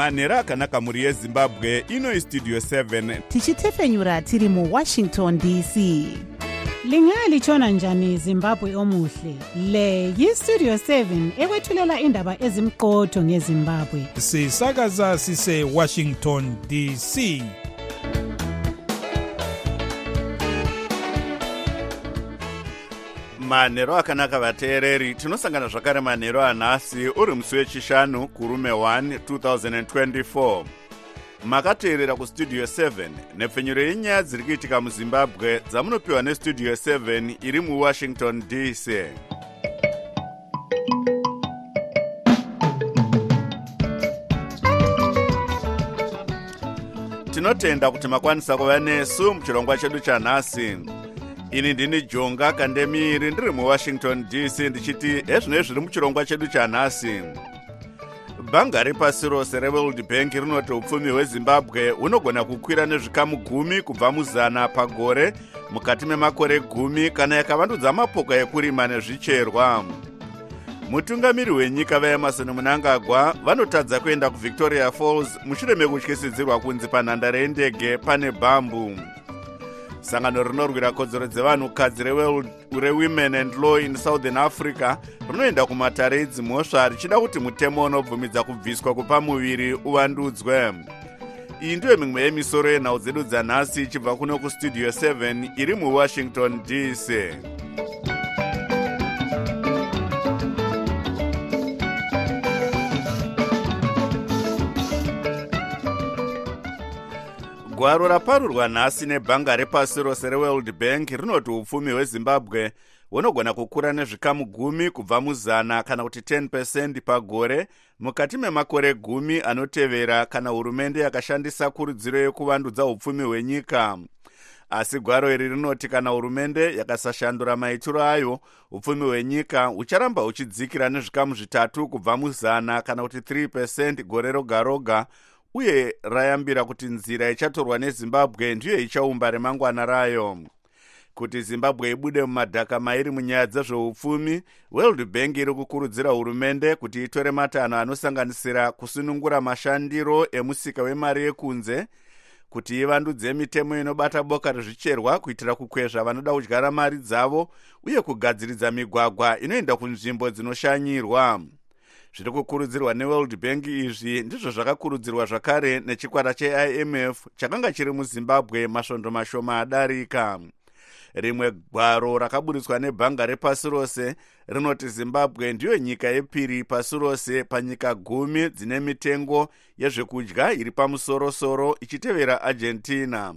manhero akanaka mhuri yezimbabwe ino istudio 7 tichitefenyura tiri muwashington dc lingalitshona njani zimbabwe omuhle? Le yistudio 7 ekwethulela indaba ezimqotho ngezimbabwe. Sisakaza sise-washington dc manhero akanaka vateereri. Tinosangana zvakare manhero anhasi uri musi wechishanu kurume 1 2024 makateerera kustudio 7 nepfenyuro yenyaya dziri kuitika muzimbabwe dzamunopiwa nestudio 7 iri muwashington dc tinotenda kuti makwanisa kuva nesu muchirongwa chedu chanhasi ini ndini jonga kandemiri ndiri muwashington dc ndichiti hezvinoi zviri muchirongwa chedu chanhasi. Bhanga repasi rose reworld bank rinoti upfumi hwezimbabwe hunogona kukwira nezvikamu gumi kubva muzana pagore mukati memakore gumi kana yakavandudza mapoka ekurima nezvicherwa. Mutungamiri wenyika vaemarson munangagwa vanotadza kuenda kuvictoria falls mushure mekutyisidzirwa kunzi panhandare yendege pane bhambu sangano rinorwira kodzero dzevanhukadzi rewomen and law in southern africa rinoenda kumatare edzimhosva richida kuti mutemo unobvumidza kubviswa kupa muviri uvandudzwe iyi ndiyo mimwe yemisoro yenhau dzedu dzanhasi ichibva kuno kustudio 7 iri muwashington dc gwaro raparurwa nhasi nebhanga repasi rose reworld bank rinoti upfumi hwezimbabwe hunogona kukura nezvikamu gumi kubva muzana kana kuti 10 pagore mukati memakore gumi anotevera kana hurumende yakashandisa kurudziro yekuvandudza upfumi hwenyika. Asi gwaro iri rinoti kana hurumende yakasashandura maitiro ayo upfumi hwenyika hucharamba huchidzikira nezvikamu zvitatu kubva muzana kana kuti 3 gore roga roga uye rayambira kuti nzira ichatorwa nezimbabwe ndiyo ichaumba remangwana rayo. Kuti zimbabwe ibude mumadhaka mairi munyaya dzezveupfumi world bank iri kukurudzira hurumende kuti itore matanho anosanganisira kusunungura mashandiro emusika wemari yekunze kuti ivandudze mitemo inobata boka rezvicherwa kuitira kukwezva vanoda kudyara mari dzavo uye kugadziridza migwagwa inoenda kunzvimbo dzinoshanyirwa zviri kukurudzirwa neworld bank. Izvi ndizvo zvakakurudzirwa zvakare nechikwata cheimf chakanga chiri muzimbabwe masvondo mashoma adarika. Rimwe gwaro rakaburitswa nebhanga repasi rose rinoti zimbabwe ndiyo nyika yepiri pasi rose panyika gumi dzine mitengo yezvekudya iri pamusorosoro ichitevera argentina.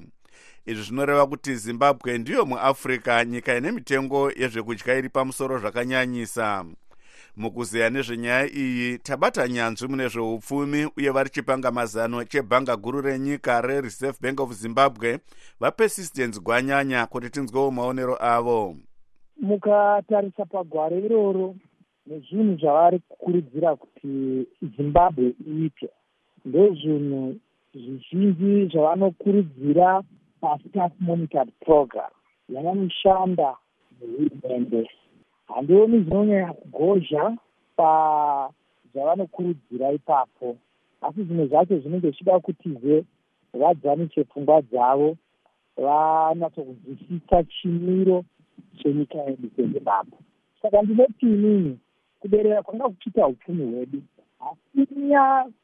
Izvi zvinoreva kuti zimbabwe ndiyo muafrica nyika ine mitengo yezvekudya iri pamusoro zvakanyanyisa mukuzeya nezvenyaya iyi tabata nyanzvi mune zveupfumi uye vari chipanga mazano chebhanga guru renyika rereserve bank of zimbabwe vapersistence gwanyanya kuti tinzwewo maonero avo. Mukatarisa pagwaro iroro nezvinhu zvavari kukurudzira kuti zimbabwe iite. Ndezvinhu zvizhinji zvavanokurudzira pastaff monitored program yavanoshanda nehurumende handioni zvinonyanya kugozha pazvavanokurudzira ipapo. Asi zvimwe zvacho zvinenge zvichida kutize vadzanise pfungwa dzavo vanatsokunzwisisa chimiro chenyika yedu sezimbabwe saka ndinoti inini kuberera kwanga kuchiita upfumi hwedu asi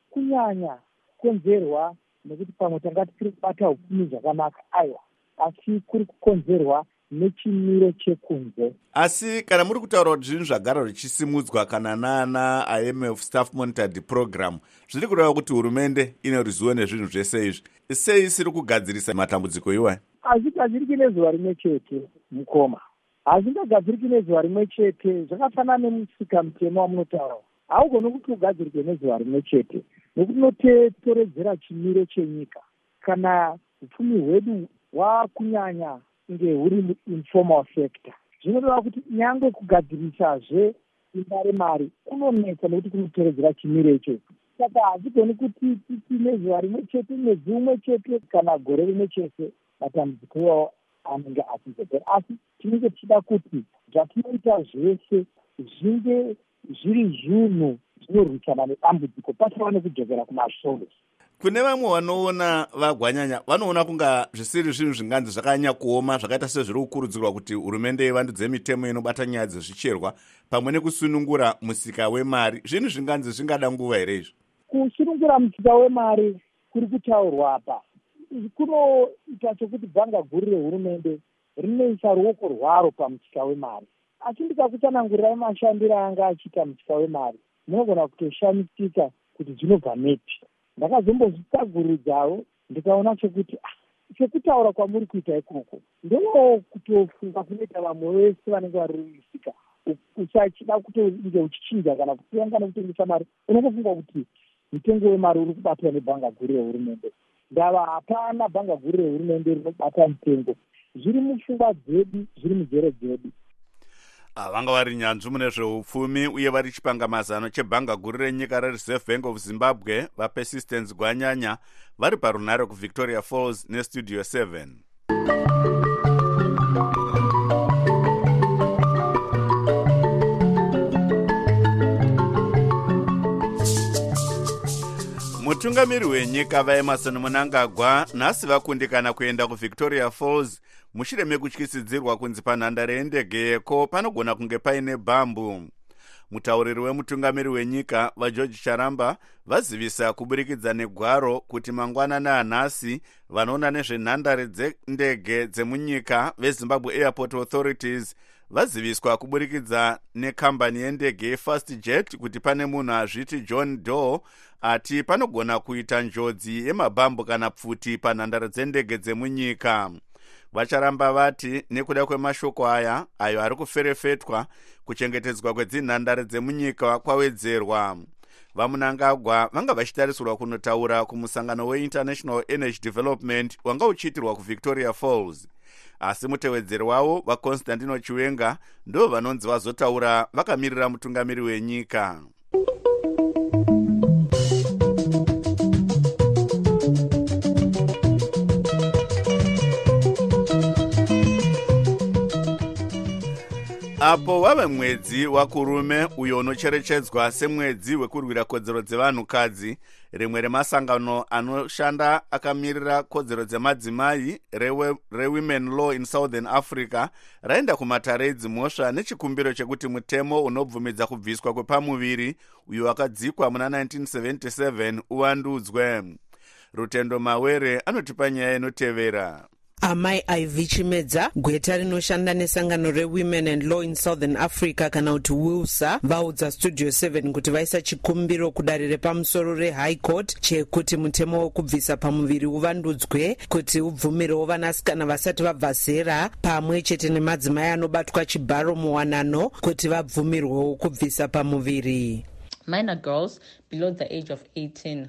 kunyanya kukonzerwa nekuti pamwe tanga tiri kubata upfumi zvakanaka aiwa asi kuri kukonzerwa nechimiro chekunze. Asi kana muri kutaura kuti zvinhu zvagara zvichisimudzwa kana naana imf staff monitored program zviri kureva kuti hurumende ine ruzivo nezvinhu zvese izvi. Sei isiri kugadzirisa matambudziko iwai hazvigadziriki nezuva rimwe chete mukoma. Hazvingagadziriki nezuva rimwe chete zvakafanana nemusika mutemo wamunotaura. Haugoni kuti ugadzirike nezuva rimwe chete nekuti unotoredzera chimiro chenyika. Kana upfumi hwedu hwakunyanya kunge huri informal sector. Zvinoreva kuti nyange kugadzirisazve imba remari kunonetsa nekuti kunotoredzera chimiro ichocho saka hazigoni kuti titi nezuva rimwe chete mwedzi umwe chete kana gore rimwe chete matambudziko iwawo anenge achizopera asi tinenge tichida kuti zvatinoita zvese zvinge zviri zvinhu zvinorwisana nedambudziko pasava nekudzokera kumasoro kune vamwe vanoona vagwanyanya vanoona kunga zvisiri zvinhu zvinganzi zvakanyanya kuoma zvakaita sezviri kukurudzirwa kuti hurumende ivandudze mitemo inobata nyaya dzezvicherwa pamwe nekusunungura musika wemari. Zvinhu zvinganzi zvingada nguva here izvi? Kusunungura musika wemari kuri kutaurwa apa kunoita chokuti bhanga guru rehurumende rinoisa ruoko rwaro pamusika wemari. Asi ndikakutsanangurirai mashandiro anga achiita musika wemari munogona kutoshamisika kuti zvinobva neti ndakazombozvitsagurudzawo ndikaona chokuti ah, sekutaura kwamuri kuita ikoko ndowo kutofunga kunoita vamwe vese vanenge vari musika usachida kutonge uchichinja kana kusiyanga nekutengesa mari unongofunga kuti mutengo wemari uri kubatwa nebhanga guru rehurumende. Ndava hapana bhanga guru rehurumende rinobata mutengo zviri mupfungwa dzedu zviri mujere dzedu vanga vari nyanzvi mune zveupfumi uye vari chipangamazano chebhanga guru renyika rereserve bank of zimbabwe vapersistence gwanyanya vari parunhare kuvictoria falls nestudio 7 mutungamiri wenyika vaemarson munangagwa nhasi vakundikana kuenda kuvictoria falls mushure mekutyisidzirwa kunzi panhandare yendege yeko panogona kunge paine bhambu mutauriri wemutungamiri wenyika vageorge charamba vazivisa kuburikidza negwaro kuti mangwanani anhasi vanoona nezvenhandare dzendege dzemunyika vezimbabwe airport authorities vaziviswa kuburikidza nekambani yendege yefast jet kuti pane munhu azviti john doe ati panogona kuita njodzi yemabhambu kana pfuti panhandare dzendege dzemunyika. Vacharamba vati nekuda kwemashoko aya ayo ari kuferefetwa kuchengetedzwa kwedzinhandare dzemunyika kwawedzerwa. Vamunangagwa vanga vachitarisirwa kunotaura kumusangano weinternational energy development wanga uchiitirwa kuvictoria falls asi mutevedzeri wavo vaconstantino chiwenga ndo vanonzi vazotaura vakamirira mutungamiri wenyika apo wave mwedzi wakurume uyo unocherechedzwa semwedzi wekurwira kodzero dzevanhukadzi. Rimwe remasangano anoshanda akamirira kodzero dzemadzimai rewomen law in southern africa raenda kumatare edzimhosva nechikumbiro chekuti mutemo unobvumidza kubviswa kwepamuviri uyo wakadzikwa muna 1977 uvandudzwe rutendo mawere anotipa nyaya inotevera amai iv chimedza gweta rinoshanda nesangano rewomen and law in southern africa kana kuti wilsa vaudza studio 7 kuti vaisa chikumbiro kudare repamusoro rehigh court chekuti mutemo wekubvisa pamuviri uvandudzwe kuti ubvumirewo vanasikana vasati vabva zera pamwe chete nemadzimai anobatwa chibharo muwanano kuti vabvumirwewo kubvisa pamuviri. Minor girls below the age of 18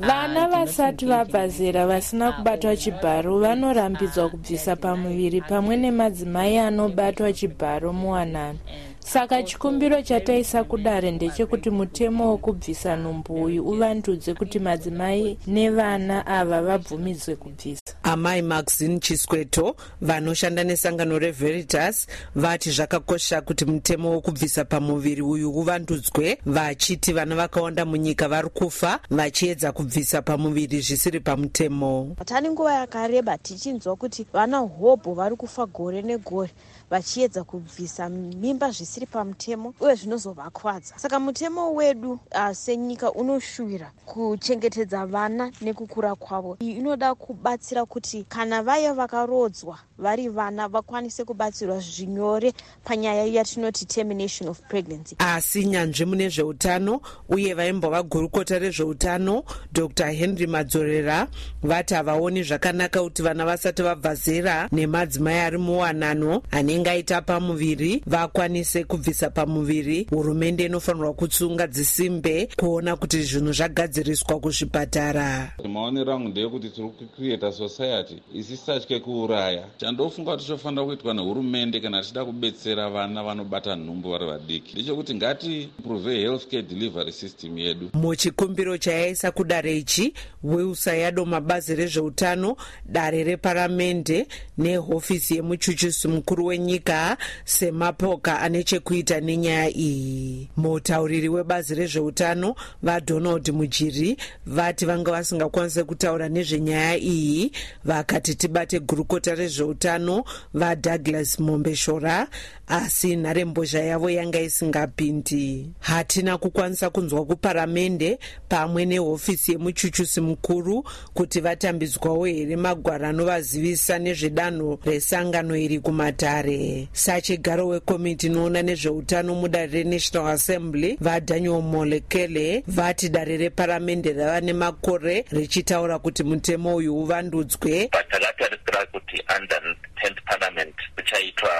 vana vasati vabva zera vasina kubatwa chibharo vanorambidzwa kubvisa pamuviri pamwe nemadzimai anobatwa chibharo muwanano saka chikumbiro chataisa kudare ndechekuti mutemo wokubvisa nhumbu uyu uvandudzwe kuti madzimai nevana ava vabvumidzwe kubvisa. Amai maxine chisweto vanoshanda nesangano reveritas vati zvakakosha kuti mutemo wokubvisa pamuviri uyu uvandudzwe vachiti vana vakawanda munyika vari kufa vachiedza kubvisa pamuviri zvisiri pamutemo. Hatani nguva yakareba tichinzwa kuti vana hobho vari kufa gore negore vachiedza kubvisa mimba zvisiri pamutemo uye zvinozovakwadza. Saka mutemo wedu uh, senyika unoshuvira kuchengetedza vana nekukura kwavo. Iyi inoda kubatsira kuti kana vaya vakarodzwa vari vana vakwanise kubatsirwa zvinyore panyaya yatinoti termination of pregnancy. Asi nyanzvi mune zveutano uye vaimbova gurukota rezveutano dr. Henry madzorera vati havaoni zvakanaka kuti vana vasati vabva zera nemadzimai ari muwanano anenge aita pamuviri vakwanise kubvisa pamuviri. Hurumende inofanirwa kutsunga dzisimbe kuona kuti zvinhu zvagadziriswa kuzvipatara. Maonero angu ndeyekuti tiri kucreata society isisatye kuuraya. Chandofunga kuti chofanira kuitwa nehurumende kana tichida kubetsera vana vanobata nhumbu vari vadiki ndechekuti ngati improve health care delivery system yedu. Muchikumbiro chayaisa kudare ichi wilsa yadoma bazi rezveutano dare reparamende nehofisi yemuchuchusi mukuru wenyika semapoka ane chekuita nenyaya iyi. Mutauriri webazi rezveutano vadonald mujiri vati vanga vasingakwanisi kutaura nezvenyaya iyi vakati tibate gurukota rezveutano vadouglas mombeshora asi nharembozha yavo yanga isingapindi hatina kukwanisa kunzwa kuparamende pamwe nehofisi yemuchuchusi mukuru kuti vatambidzwawo here magwaro anovazivisa nezvedanho resangano iri kumatare. Sachigaro wekomiti inoona nezveutano mudare renational assembly vadaniel molekele vati dare reparamende rava nemakore richitaura kuti mutemo uyu uvandudzwe. Takatarisira kuti under 10th parliament kuchaitwa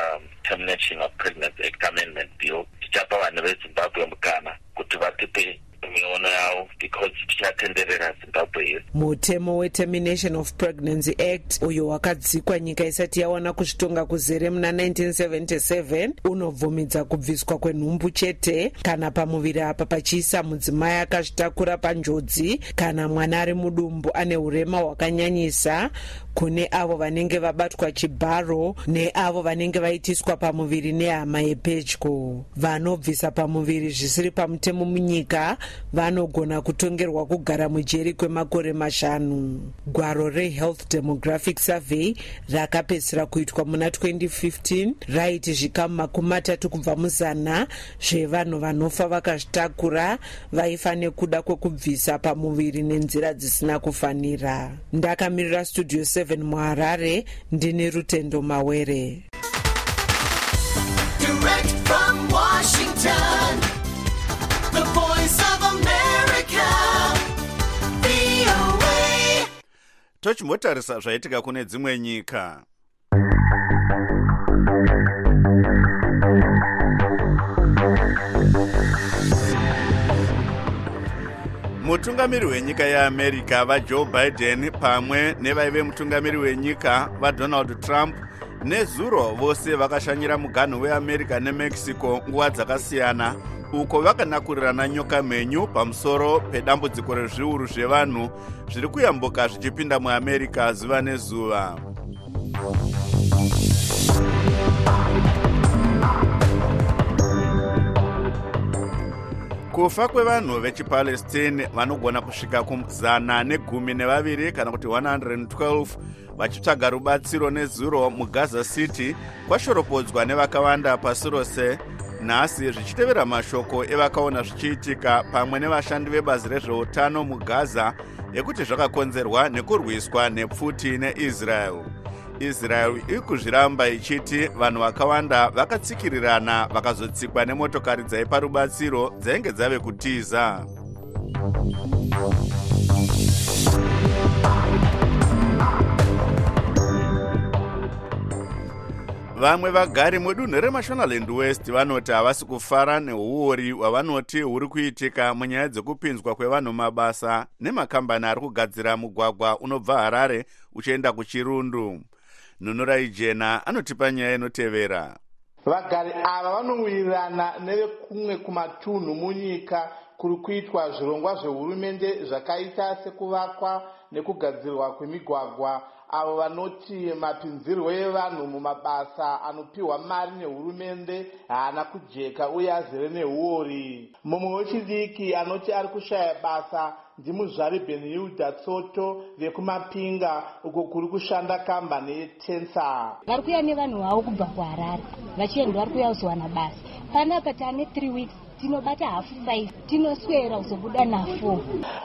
termination of pregnancy act amendment bill. Tichapa vanhu vezimbabwe mukana kuti vatipe miono yavo because tichatenderera zimbabwe yese mutemo wetermination of pregnancy act uyo wakadzikwa nyika isati yawana kuzvitonga kuzere muna 1977 unobvumidza kubviswa kwenhumbu chete kana pamuviri apa pachiisa mudzimai akazvitakura panjodzi kana mwana ari mudumbu ane urema hwakanyanyisa kune avo vanenge vabatwa chibharo neavo vanenge vaitiswa pamuviri nehama yepedyo. Vanobvisa pamuviri zvisiri pamutemo munyika vanogona kutongerwa kugara mujeri kwemakore mashanu. Gwaro rehealth demographic survey rakapedzisira kuitwa muna 2015 raiti zvikamu makumi matatu kubva muzana zvevanhu vanofa vakazvitakura vaifa nekuda kwekubvisa pamuviri nenzira dzisina kufanira. Ndakamirira studio 7 muharare ndine rutendo mawere Direct from Washington, the voice of America, VOA. tochimbotarisa zvaitika kune dzimwe nyika mutungamiri wenyika yeamerica vajoe biden pamwe nevaive mutungamiri wenyika vadonald trump nezuro vose vakashanyira muganhu weamerica nemexico nguva dzakasiyana uko vakanakurirana nyoka mhenyu pamusoro pedambudziko rezviuru zvevanhu zviri kuyambuka zvichipinda muamerica zuva nezuva kufa kwevanhu vechipalestine vanogona kusvika kuzana negumi nevaviri kana kuti 112 vachitsvaga rubatsiro nezuro mugaza city kwashoropodzwa nevakawanda pasi rose. Nhasi zvichitevera mashoko evakaona zvichiitika pamwe nevashandi vebazi rezveutano mugaza ekuti zvakakonzerwa nekurwiswa nepfuti neisrael israel iri kuzviramba ichiti vanhu vakawanda vakatsikirirana vakazotsikwa nemotokari dzaipa rubatsiro dzainge dzave kutiza. Vamwe vagari mudunhu remashonaland west vanoti havasi kufara neuori hwavanoti huri kuitika munyaya dzekupinzwa kwevanhu mabasa nemakambani ari kugadzira mugwagwa unobva harare uchienda kuchirundu nhunurai jena anotipa nyaya inotevera. Vagari ava vanowirirana nevekumwe kumatunhu munyika kuri kuitwa zvirongwa zvehurumende zvakaita sekuvakwa nekugadzirwa kwemigwagwa. Avo vanoti mapinzirwo evanhu mumabasa anopiwa mari nehurumende haana kujeka uye azere neuori mumwe wechidiki anoti ari kushaya basa ndimuzvari benhilda tsoto vekumapinga uko kuri kushanda kambani yetensa vari kuya nevanhu vavo kubva kuharare vachienda vari kuya kuzowana basa panapa tane 3 weeks tinobata hafu 5 tinoswera kuzobuda na4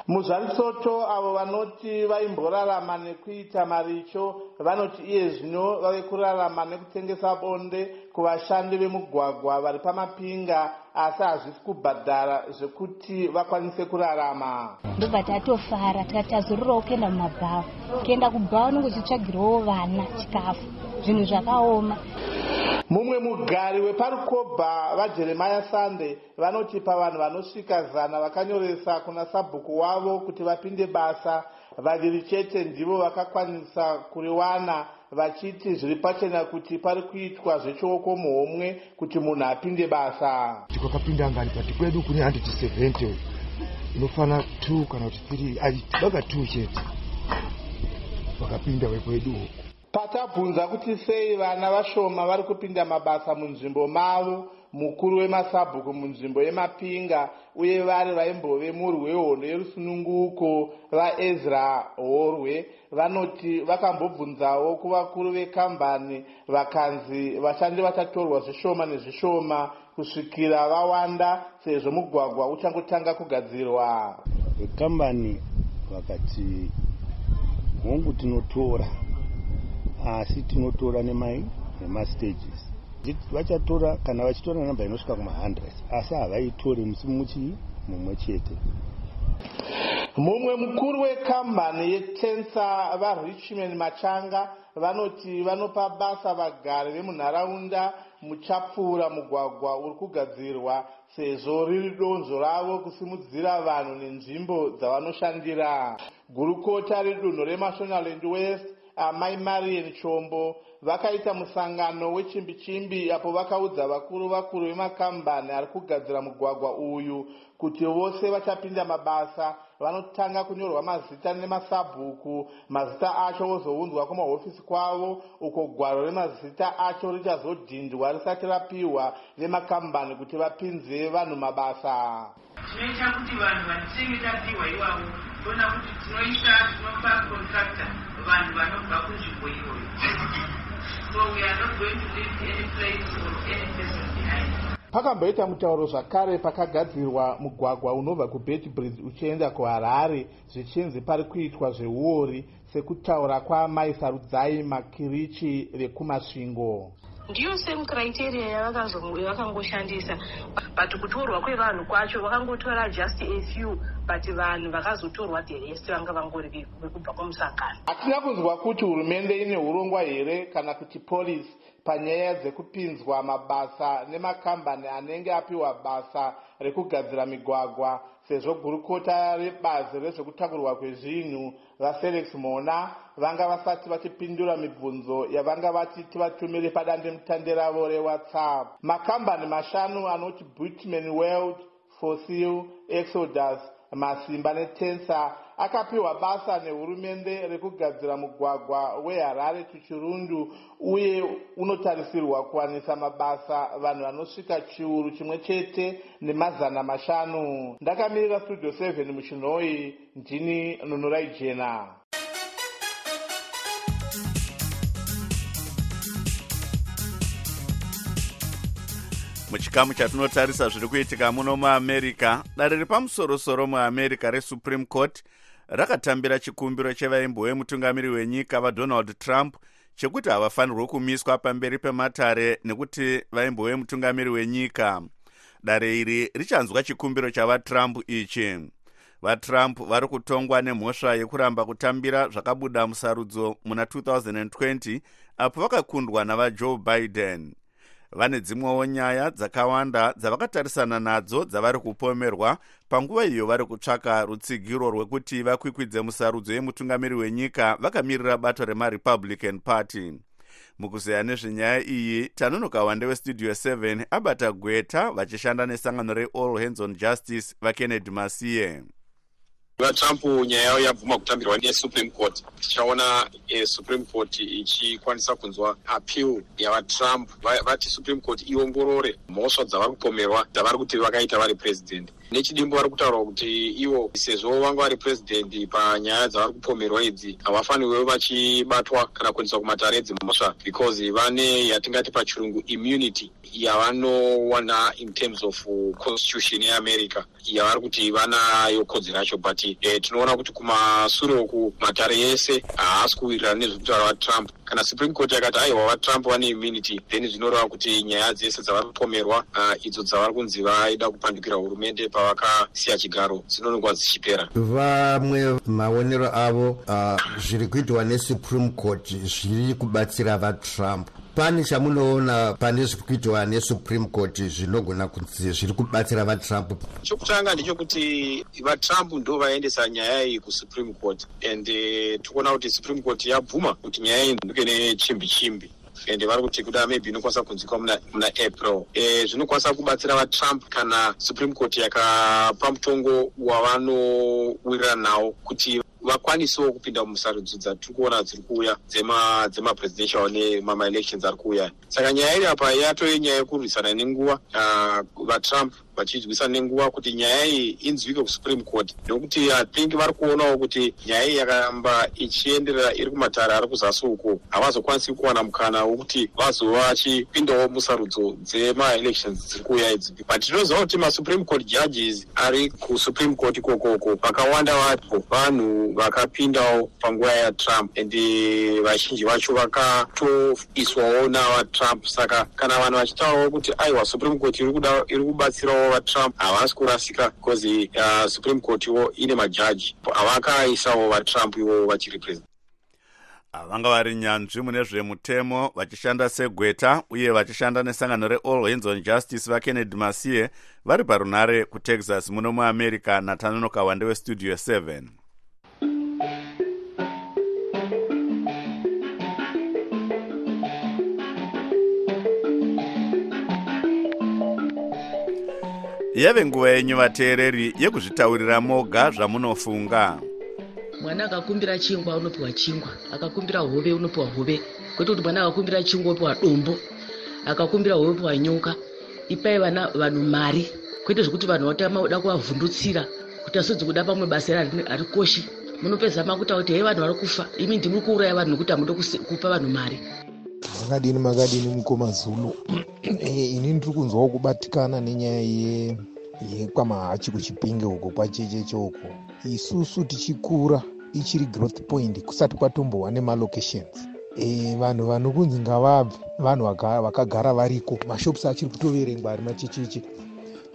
muzvari tsoto avo vanoti vaimborarama nekuita maricho vanoti iye zvino vave kurarama nekutengesa bonde kuvashandi vemugwagwa vari pamapinga asi hazvisi kubhadhara zvekuti vakwanise kurarama. Ndobva tatofara tikati tazororawo kuenda mumabhawa. Kuenda kubhawa unenge uchitsvagirawo vana chikafu zvinhu zvakaoma. Mumwe mugari weparukobha vajeremaya sande vanoti pavanhu vanosvika zana vakanyoresa kuna sabhuku wavo kuti vapinde basa vaviri chete ndivo vakakwanisa kuriwana vachiti zviri pachena kuti pari kuitwa zvechioko muhomwe kuti munhu apinde basa. Tikwakapinda ngani pati kwedu kune 170 inofana 2 kana kuti 3 vaka 2 chete. Vakapinda wekwedu uku. Patabvunza kuti sei vana vashoma vari kupinda mabasa munzvimbo mavo mukuru wemasabhuku munzvimbo yemapinga uye vari vaimbove murwi wehondo yerusununguko vaezra horwe. Vanoti vakambobvunzawo kuvakuru vekambani vakanzi vashandi vachatorwa zvishoma nezvishoma kusvikira vawanda sezvo mugwagwa uchangotanga kugadzirwa. Vekambani vakati hongu tinotora. Asi tinotora nemai nemastages vachatora kana vachitora namba inosvika kuma100 asi havaitori musi muchii mumwe chete. Mumwe mukuru wekambani yetensa varichman machanga vanoti vanopa basa vagari vemunharaunda muchapfuura mugwagwa uri kugadzirwa sezvo riri donzvo ravo kusimudzira vanhu nenzvimbo dzavanoshandira. Gurukota redunhu remashonaland west amai marian chombo vakaita musangano wechimbi chimbi apo vakaudza vakuru vakuru vemakambani ari kugadzira mugwagwa uyu kuti vose vachapinda mabasa. Vanotanga kunyorwa mazita nemasabhuku. Mazita acho ozounzwa kumahofisi kwavo. Uko gwaro remazita acho richazodhindwa risati rapiwa vemakambani kuti vapinze vanhu mabasa. Tinoita kuti vanhu vatinenge tapiwa ivavo toona kuti tinoisa tinopa contractor vanhu vanobva kunzvimbo iyoyo. So we are not going to leave any place or any person behind. Pakamboita mutauro zvakare pakagadzirwa mugwagwa unobva kubet bridge uchienda kuharare. Zvichinzi pari kuitwa zveuori sekutaura kwamai sarudzai makirichi rekumasvingo ndiyo same criteria yavakangoshandisa. But kutorwa kwevanhu kwacho vakangotora just a few but vanhu vakazotorwa the rest vanga vangori vekubva kumusangano hatina kunzwa kuti hurumende ine urongwa here kana kuti polisi panyaya dzekupinzwa mabasa nemakambani anenge apiwa basa rekugadzira migwagwa sezvo gurukota rebazi rezvekutakurwa kwezvinhu vafelix mona vanga vasati vachipindura mibvunzo yavanga vati tivatumire padandemutande ravo rewhatsapp. Makambani mashanu anoti butman world fossil exodus masimba netensa akapiwa basa nehurumende rekugadzira mugwagwa weharare tuchirundu uye unotarisirwa kuwanisa mabasa vanhu vanosvika chiuru chimwe chete nemazana mashanu. Ndakamirira studio 7 muchinhoi ndini nunurai jena muchikamu chatinotarisa zviri kuitika muno muamerica dare repamusorosoro muamerica resupreme court rakatambira chikumbiro chevaimbo vemutungamiri wenyika vadonald trump chekuti havafanirwi kumiswa pamberi pematare nekuti vaimbo vemutungamiri wenyika. Dare iri richanzwa chikumbiro chavatrump ichi. Vatrump vari kutongwa nemhosva yekuramba kutambira zvakabuda musarudzo muna 2020 apo vakakundwa navajoe biden vane dzimwewo nyaya dzakawanda dzavakatarisana nadzo dzavari kupomerwa. Panguva iyo vari kutsvaka rutsigiro rwekuti vakwikwidze musarudzo yemutungamiri wenyika vakamirira bato remarepublican party. Mukuzeya nezvenyaya iyi tanonoka wande westudio 7 abata gweta vachishanda nesangano reall hands on justice vakennedy masiye vatrump nyaya yavo yabvuma kutambirwa nesupreme court. Tichaona supreme court ichikwanisa kunzwa appeal yavatrump. Vati supreme court iongorore mhosva dzavari kupomerwa dzavari kuti vakaita vari president nechidimbo vari kutaura kuti ivo sezvo vanga vari president panyaya dzavari kupomerwa idzi havafanirwe vachibatwa kana kuendeswa kumatare edzimhosva because vane yatingati pachirungu immunity yavanowana in terms of constitution yeamerica yavari kuti vanayo kodzero yacho. But eh, tinoona kuti kumasure uku matare ese haasi kuwirirana nezvekutaura vatrump. Kana supreme court yakati aiwa vatrump vane immunity then zvinoreva kuti nyaya dzese dzavari kupomerwa uh, idzo dzavari kunzi vaida kupandukira hurumende pavakasiya chigaro dzinonongwa dzichipera. Vamwe maonero avo uh, zviri kuitwa nesupreme court zviri kubatsira vatrump. Pane chamunoona pane zviri kuitwa nesupreme court zvinogona kunzi zviri kubatsira vatrump. Chokutanga ndechekuti vatrump ndo vaendesa nyaya iyi kusupreme court and uh, tikuona kuti supreme court yabvuma kuti nyaya iyi nduke nechimbi chimbi and vari kuti kuda maybe inokwanisa kunzwikwa muna, muna april. E, zvinokwanisa kubatsira vatrump kana supreme court yakapa mutongo wavanowirira nawo kuti vakwanisewo kupinda musarudzo dzatiri kuona dziri kuuya dzema- dzemapresidential nemama-elections ari kuuya. Saka nyaya iri apa yatove nyaya yekurwisana nenguva ah, vatrump vachidyisa nenguva kuti nyaya iyi inzwike kusupreme court. Nokuti i think vari kuonawo kuti nyaya iyi yakaramba ichienderera iri kumatare ari kuzasi uko. Havazokwanisi kuwana mukana wokuti vazova vachipindawo musarudzo dzema-elections dziri kuuya idzi. But tinoziva kuti masupreme court judges ari kusupreme court ikokoko vakawanda vapo. Vanhu vakapindawo panguva yatrump and vazhinji vacho vakatoiswawo navatrump. Saka kana vanhu vachitaurawo kuti aiwa supreme court iri kuda- kubatsirawo vatrump havasi kurasika because uh, supreme court iwo ine majaji. Havakaisawo vatrump ivo vachirepresent vanga vari nyanzvi mune zvemutemo vachishanda segweta uye vachishanda nesangano reall hands on justice vakennedy masiye vari parunare kutexas muno muamerica natanonoka wande westudio 7 yave nguva yenyu vateereri yekuzvitaurira moga zvamunofunga. Mwana akakumbira chingwa unopiwa chingwa akakumbira hove unopiwa hove. Kwete kuti mwana akakumbira chingwa unopiwa dombo akakumbira hove unopiwa nyoka. Ipai vana vanhu mari. Kwete zvekuti vanhu vatama uda kuvavhundutsira kuti asodzi kuda pamwe basa iri harikoshi munopedza makuta kuti hei vanhu vari kufa. Imi ndimuri kuuraya vanhu nokuti hamuda kusi- kupa vanhu mari makadini makadini mukoma zulu. Eh, ini ndiri kunzwawo kubatikana nenyaya ye- yekwamahachi kuchipinge uko kwachecheche uko. Isusu tichikura ichiri growth point kusati kwatombowa nemalocations e, vanhu vanokunzi ngavabve vanhu vaka- vakagara variko. Mashops achiri kutoverengwa ari machecheche.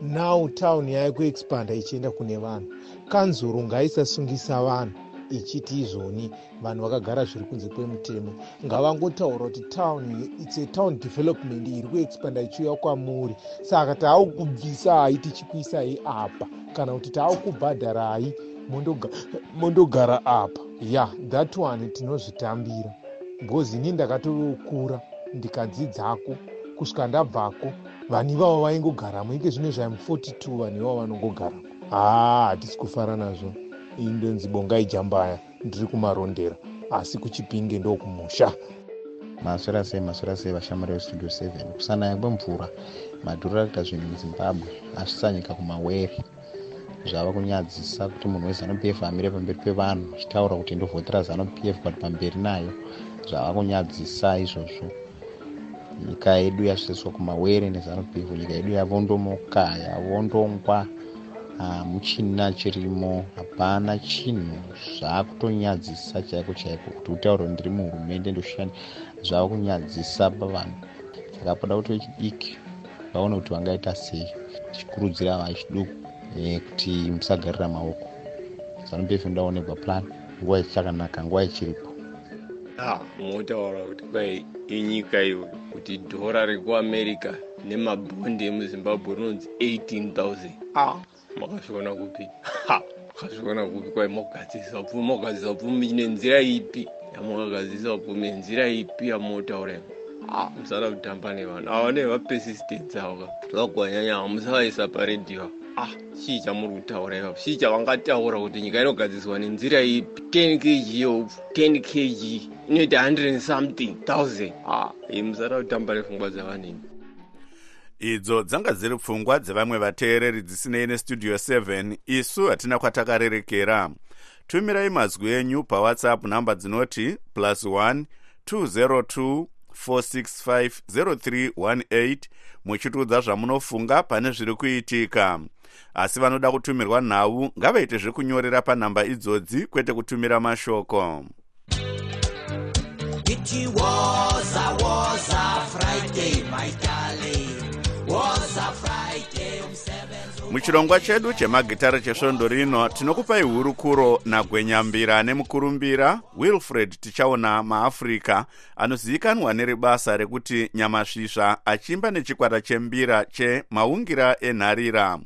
Now town yave kuexpanda ichienda kune vanhu. Kanzuro ngaisasungisa vanhu ichiti izvoni. Vanhu vakagara zviri kunze kwemutemo. Ngavangotaura kuti town its a town development iri kuexpanda ichiuya kwamuri. Saka taakubvisa hai tichikuisai apa. Kana kuti taakubhadharai mondoga- mondogara apa. Ya that one tinozvitambira. Because ini ndakatokura ndikadzidzako kusvika ndabvako vanhu ivavo vaingogaramo. Ike zvino zvaim 42 vanhu ivavo vanongogaramo haa hatisi kufara nazvo indonzi bongai jambaya ndiri kumarondera asi kuchipinge ndokumusha. Maswera sei maswera sei vashamwari vestudio 7 kusanaya kwemvura madhuru ari kuita zvinhu muzimbabwe asvisanyika kumawere. Zvava kunyadzisa kuti munhu wezanup f amire pamberi pevanhu achitaura kuti ndovhotera zanup f but pamberi nayo zvava kunyadzisa izvozvo. Nyika yedu yasvitsiswa kumawere nezanup f nyika yedu yavondomoka yavondongwa Ah, hamuchina chirimo. Hapana chinhu zvaakutonyadzisa chaiko chaiko. Kuti utaure ndiri muhurumende ndoshani zvaakunyadzisa pavanhu. Saka poda kuti vechidiki vaone kuti vangaita sei. Tichikurudzira vachiduku eh, kuti musagarira maoko. Zanupf ndoda kuonekwa plan nguva ichakanaka nguva ichiripo. Ah, munotaura kuti kwai inyika iyo kuti dhora rekuamerica nemabhondi emuzimbabwe rinonzi 18 000 makashona kupi? Ha makashona kupi? Kwai mogadzirisa pfumi mogadzirisa pfumi nenzira ipi? Yamakagadzirisa pfumi nenzira ipi yamotaura musada kutamba nevanhu ava nevapesistence ava vagwanyanya ava musavaisa paredhiwa ah chii chamuri kutaura ivapo chii chavangataura kuti nyika inogadziswa nenzira ipi? 10 kg yeupfu 10 kg inoita 100 something thousand. Ah imi musada kutamba nepfungwa dzavanhu imi idzo dzanga dziri pfungwa dzevamwe vateereri dzisinei nestudio 7 isu hatina kwatakarerekera. Tumirai mazwi enyu pawhatsapp nhamba dzinoti plus 1 202 465 muchitiudza zvamunofunga pane zviri kuitika. Asi vanoda kutumirwa nhau ngavaite zvekunyorera panhamba idzodzi kwete kutumira mashoko. It was a was a Friday, my darling. Muchirongwa chedu chemagitare chesvondo rino tinokupai hurukuro nagwenyambira nemukurumbira wilfred tichaona maafrica anozivikanwa neribasa rekuti nyamasvisva achiimba nechikwata chembira chemaungira enharira.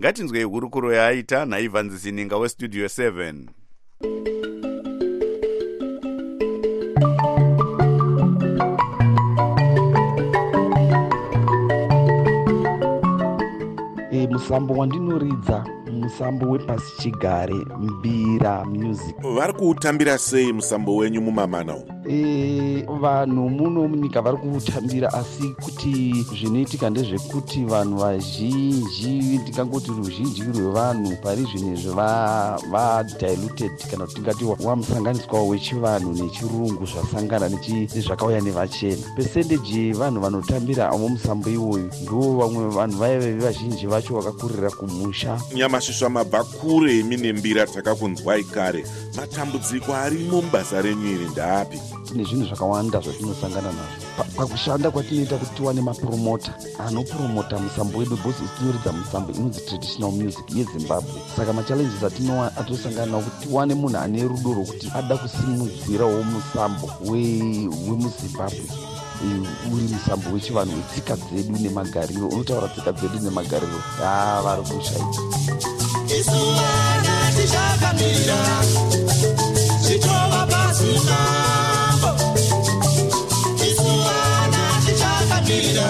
Ngatinzwei hurukuro yaaita naivhanzi zininga westudio 7 musambo wandinoridza musambo wepasi chigare mbira music. Vari kuutambira sei musambo wenyu mumamana umu? E, vanhu muno munyika vari kuutambira asi kuti zvinoitika ndezvekuti vanhu vazhinji ndingangoti ruzhinji rwevanhu pari zvinezvi vadiluted kana kuti tingati wamusanganiswa wechivanhu nechirungu zvasangana nezvakauya nevachena. Pesendeji yevanhu vanotambira avo musambo iwoyu ndo vamwe vanhu vaive vazhinji vacho vakakurira kumusha. Nyamasvisva mabva kure mine mbira takakunzwai kare matambudziko arimo mubasa renyu iri ndaapi? Tine zvinhu zvakawanda zvatinosangana nazvo. Pakushanda kwatinoita kuti tiwane mapromota anopromota musambo wedu bhosi tinoridza musambo inonzi traditional music yezimbabwe saka machallenges atinosangana nawo kuti tiwane munhu ane rudo rwokuti ada kusimudzirawo musambo wemuzimbabwe uri musambo wechivanhu wetsika dzedu nemagariro unotaura tsika dzedu nemagariro? A vari kushaidza isuwana tichakamira zvitova pasimambo isuwana tichakamira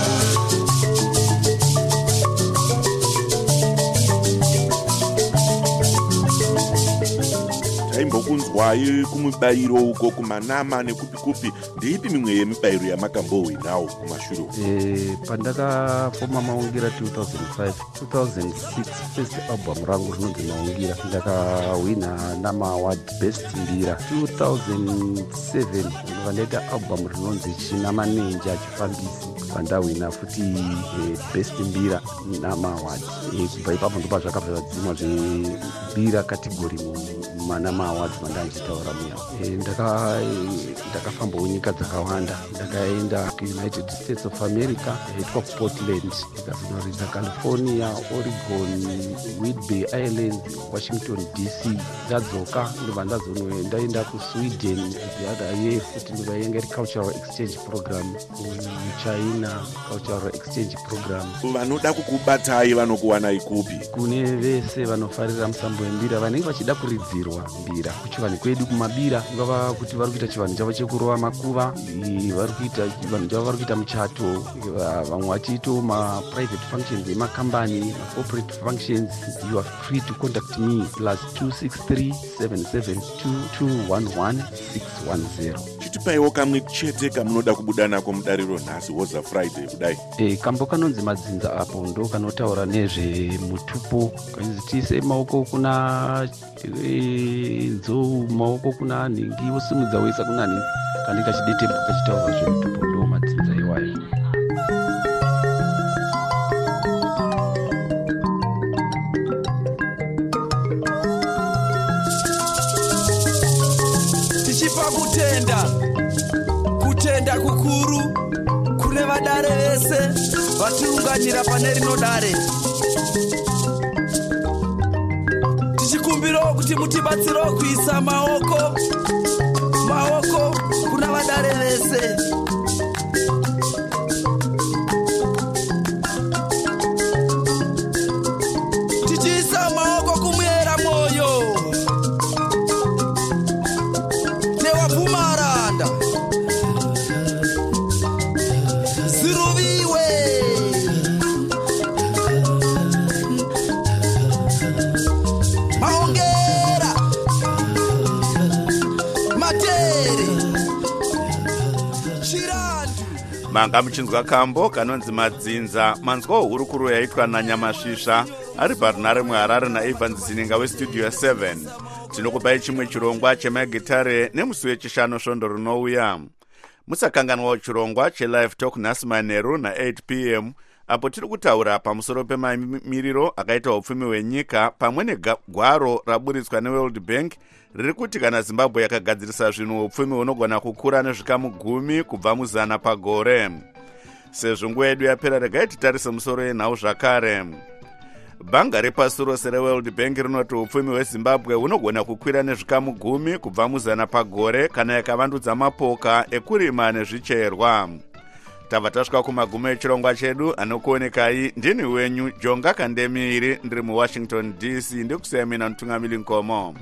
taimbokunzwai kumubayiro uko kumanama nekupi kupi ndeipi mimwe yemibayiro yamakambohwinawo kumashure e, pandakafoma maungira 2005 2006 first album rangu rinonzi maungira ndakahwina namaward best mbira 2007 vandaita album rinonzi china manenja achifambisi vandahwina futi e, best mbira namaward e, kubva ipapo ndopa zvakabva zvadzimwa zvembira kategori manama awards mandandichitaura muya. Ndakafambawo nyika dzakawanda. Ndakaenda kuunited states of america yaitwa portland ndikazonoridza california oregon whidbay island washington dc ndadzoka ndobva ndazonoendaenda kusweden the other year futi ndikaenga cultural exchange program kuchina cultural exchange program. Vanoda kukubatai vanokuwanai kupi kune vese vanofarira musambo wembira vanenge vachida kuridzirwa mbira. Kuchivanhu kwedu kumabira ingava kuti vari kuita chivanhu chavo chekurova makuva vari kuita vanhu chavo vari kuita muchato. Vamwe vachiitawo maprivate functions emakambani macorporate functions. You are free to contact me plus 263 772 610 chitipaiwo kamwe chete kamunoda kubuda nako mudariro nhasi woza friday kudai. E, kambo kanonzi madzinza apo ndo kanotaura nezvemutupo kanzi tiise maoko kuna e, nzou maoko kuna nhingi wosimudza woisa kuna nhingi kanenge kachidetemba kachitaura zvemutupo ndo madzinza iwayo kutenda kutenda kukuru kune vadare vese vatiunganyira pane rino dare. Tichikumbirawo kuti mutibatsirewo kuisa maoko maoko kuna vadare vese manga muchinzwa kambo kanonzi madzinza. Manzwa uhurukuru yaitwa nanyamasvisva ari parunare muharare naevans zininga westudio 7 tinokupai chimwe chirongwa chemagitare nemusi wechishanu svondo rinouya. Musakanganwawo chirongwa chelive talk nhasi manheru na8 p m apo tiri kutaura pamusoro pemamiriro akaita upfumi hwenyika pamwe negwaro raburitswa neworld bank riri kuti kana zimbabwe yakagadzirisa zvinhu upfumi hunogona kukura nezvikamu gumi kubva muzana pagore. Sezvo nguva yedu yapera regai titarise musoro yenhau zvakare. Bhanga repasi rose reworld bank rinoti upfumi hwezimbabwe hunogona kukwira nezvikamu gumi kubva muzana pagore kana yakavandudza mapoka ekurima nezvicherwa tabva tasvika kumagumo echirongwa chedu anokuonekai ndini wenyu jonga kandemiiri ndiri muwashington dc ndikusiya mina mutungamiri nkomo.